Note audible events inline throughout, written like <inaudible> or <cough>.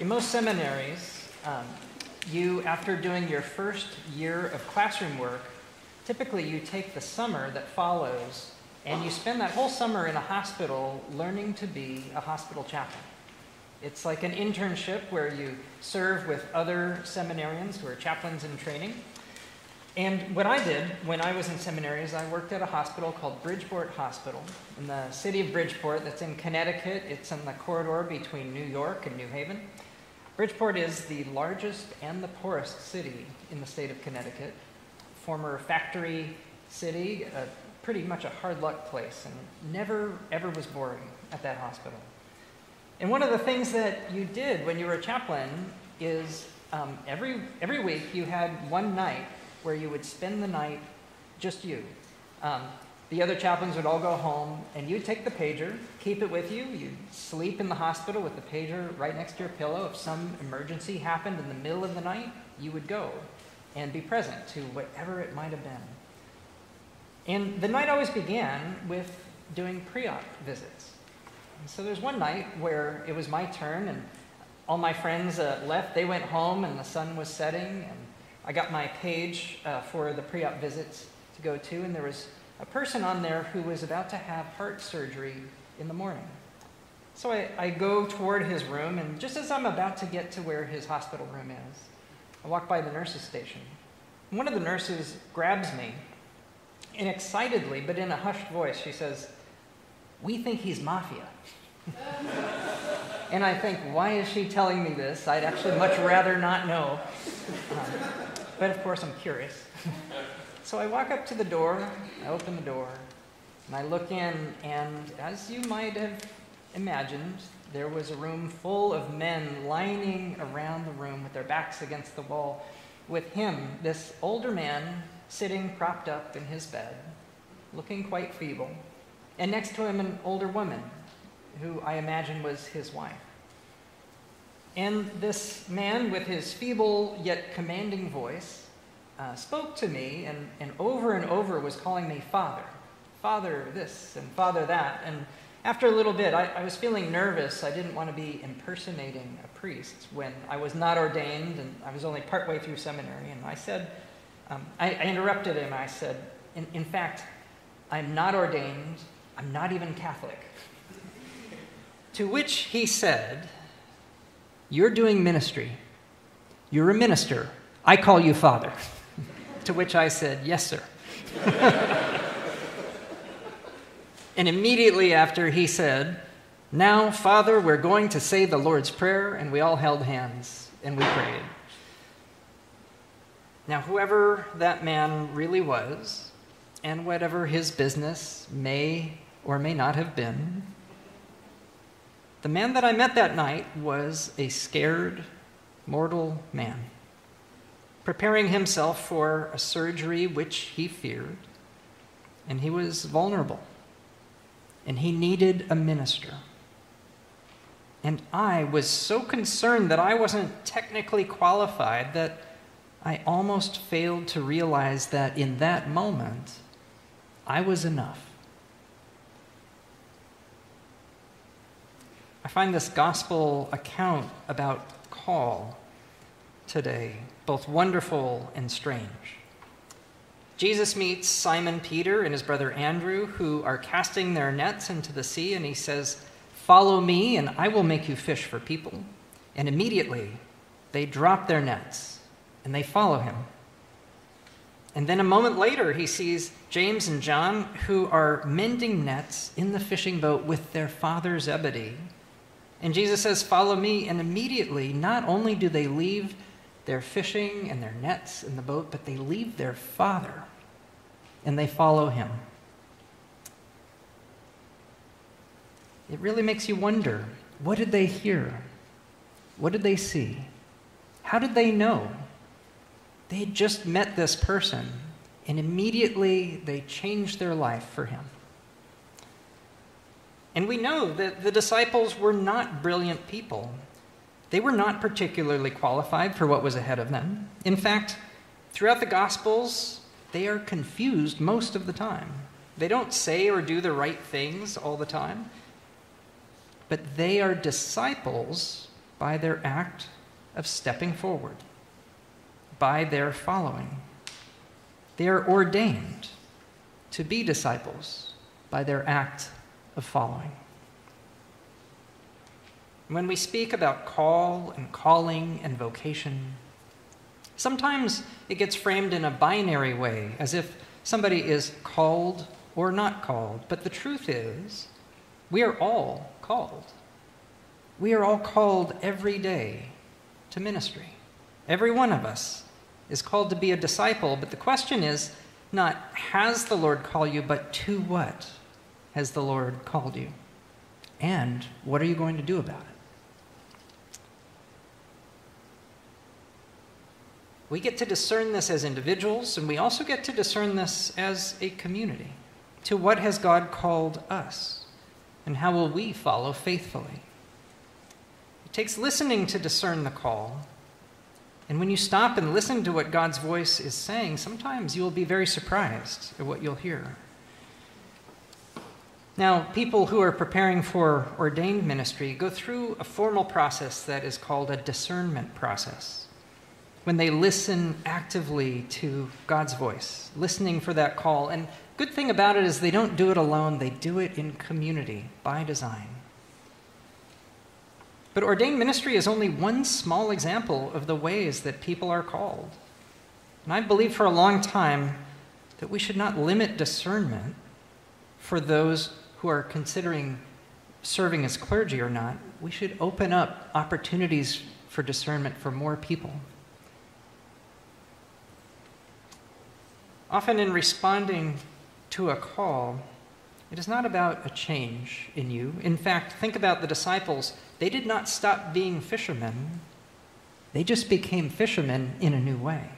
In most seminaries, um, you, after doing your first year of classroom work, typically you take the summer that follows and you spend that whole summer in a hospital learning to be a hospital chaplain. It's like an internship where you serve with other seminarians who are chaplains in training. And what I did when I was in seminary is I worked at a hospital called Bridgeport Hospital in the city of Bridgeport that's in Connecticut. It's in the corridor between New York and New Haven. Bridgeport is the largest and the poorest city in the state of Connecticut. Former factory city, pretty much a hard luck place, and never ever was boring at that hospital. And one of the things that you did when you were a chaplain is um, every, every week you had one night where you would spend the night just you. Um, the other chaplains would all go home, and you'd take the pager, keep it with you. You'd sleep in the hospital with the pager right next to your pillow. If some emergency happened in the middle of the night, you would go and be present to whatever it might have been. And the night always began with doing pre op visits. And so there's one night where it was my turn, and all my friends uh, left. They went home, and the sun was setting, and I got my page uh, for the pre op visits to go to, and there was a person on there who was about to have heart surgery in the morning. So I, I go toward his room, and just as I'm about to get to where his hospital room is, I walk by the nurse's station. One of the nurses grabs me, and excitedly, but in a hushed voice, she says, We think he's mafia. and I think, why is she telling me this? I'd actually much rather not know. Um, but of course, I'm curious. So I walk up to the door, I open the door, and I look in, and as you might have imagined, there was a room full of men lining around the room with their backs against the wall, with him, this older man, sitting propped up in his bed, looking quite feeble, and next to him, an older woman, who I imagine was his wife. And this man, with his feeble yet commanding voice, uh, spoke to me and, and over and over was calling me Father. Father this and Father that. And after a little bit, I, I was feeling nervous. I didn't want to be impersonating a priest when I was not ordained and I was only partway through seminary. And I said, um, I, I, interrupted him. I said, in, in fact, I'm not ordained. I'm not even Catholic. <laughs> to which he said, You're doing ministry. You're a minister. I call you Father. To which I said, Yes, sir. <laughs> and immediately after, he said, Now, Father, we're going to say the Lord's Prayer. And we all held hands and we prayed. Now, whoever that man really was, and whatever his business may or may not have been, the man that I met that night was a scared, mortal man preparing himself for a surgery which he feared, and he was vulnerable, and he needed a minister. And I was so concerned that I wasn't technically qualified that I almost failed to realize that in that moment, I was enough. I find this gospel account about call today both wonderful and strange. Jesus meets Simon Peter and his brother Andrew, who are casting their nets into the sea, and he says, Follow me, and I will make you fish for people. And immediately they drop their nets and they follow him. And then a moment later, he sees James and John, who are mending nets in the fishing boat with their father Zebedee. And Jesus says, Follow me. And immediately, not only do they leave their fishing and their nets in the boat, but they leave their father and they follow him. It really makes you wonder what did they hear? What did they see? How did they know? They had just met this person, and immediately they changed their life for him. And we know that the disciples were not brilliant people. They were not particularly qualified for what was ahead of them. In fact, throughout the Gospels, they are confused most of the time. They don't say or do the right things all the time, but they are disciples by their act of stepping forward, by their following. They are ordained to be disciples by their act of following. When we speak about call and calling and vocation, sometimes it gets framed in a binary way, as if somebody is called or not called. But the truth is, we are all called. We are all called every day to ministry. Every one of us is called to be a disciple, but the question is not, has the Lord called you, but to what has the Lord called you? And what are you going to do about it? We get to discern this as individuals, and we also get to discern this as a community. To what has God called us? And how will we follow faithfully? It takes listening to discern the call. And when you stop and listen to what God's voice is saying, sometimes you will be very surprised at what you'll hear. Now, people who are preparing for ordained ministry go through a formal process that is called a discernment process. When they listen actively to God's voice, listening for that call. And good thing about it is they don't do it alone, they do it in community by design. But ordained ministry is only one small example of the ways that people are called. And I believe for a long time that we should not limit discernment for those who are considering serving as clergy or not. We should open up opportunities for discernment for more people. Often, in responding to a call, it is not about a change in you. In fact, think about the disciples. They did not stop being fishermen, they just became fishermen in a new way.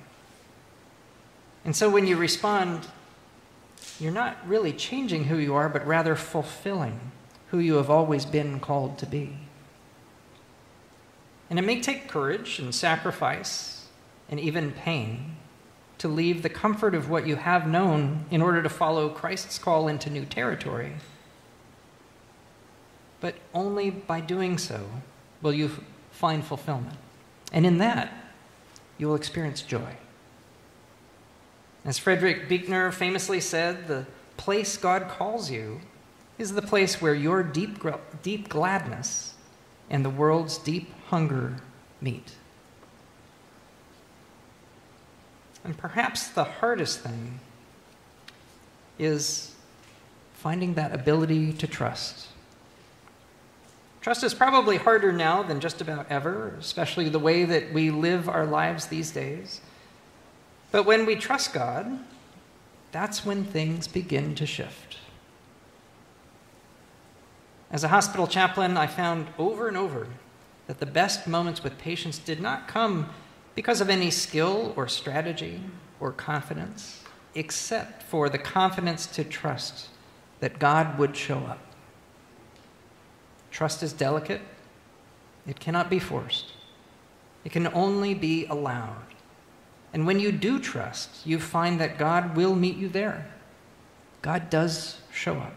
And so when you respond, you're not really changing who you are, but rather fulfilling who you have always been called to be. And it may take courage and sacrifice and even pain to leave the comfort of what you have known in order to follow Christ's call into new territory. But only by doing so will you find fulfillment. And in that, you will experience joy. As Frederick Buechner famously said, the place God calls you is the place where your deep, deep gladness and the world's deep hunger meet. And perhaps the hardest thing is finding that ability to trust. Trust is probably harder now than just about ever, especially the way that we live our lives these days. But when we trust God, that's when things begin to shift. As a hospital chaplain, I found over and over that the best moments with patients did not come because of any skill or strategy or confidence, except for the confidence to trust that God would show up. Trust is delicate, it cannot be forced, it can only be allowed. And when you do trust, you find that God will meet you there. God does show up.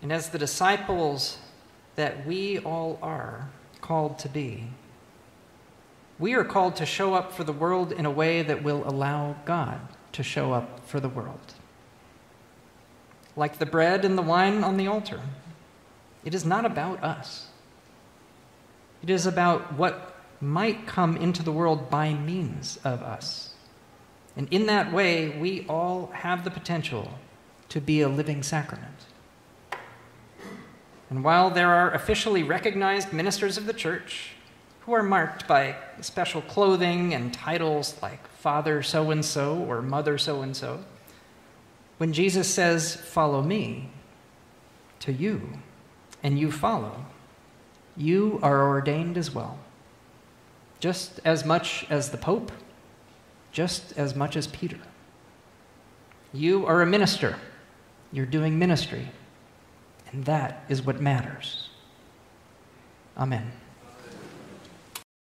And as the disciples that we all are called to be. We are called to show up for the world in a way that will allow God to show up for the world. Like the bread and the wine on the altar, it is not about us. It is about what might come into the world by means of us. And in that way, we all have the potential to be a living sacrament. And while there are officially recognized ministers of the church who are marked by special clothing and titles like Father so and so or Mother so and so, when Jesus says, Follow me, to you, and you follow, you are ordained as well. Just as much as the Pope, just as much as Peter. You are a minister. You're doing ministry. And that is what matters. Amen.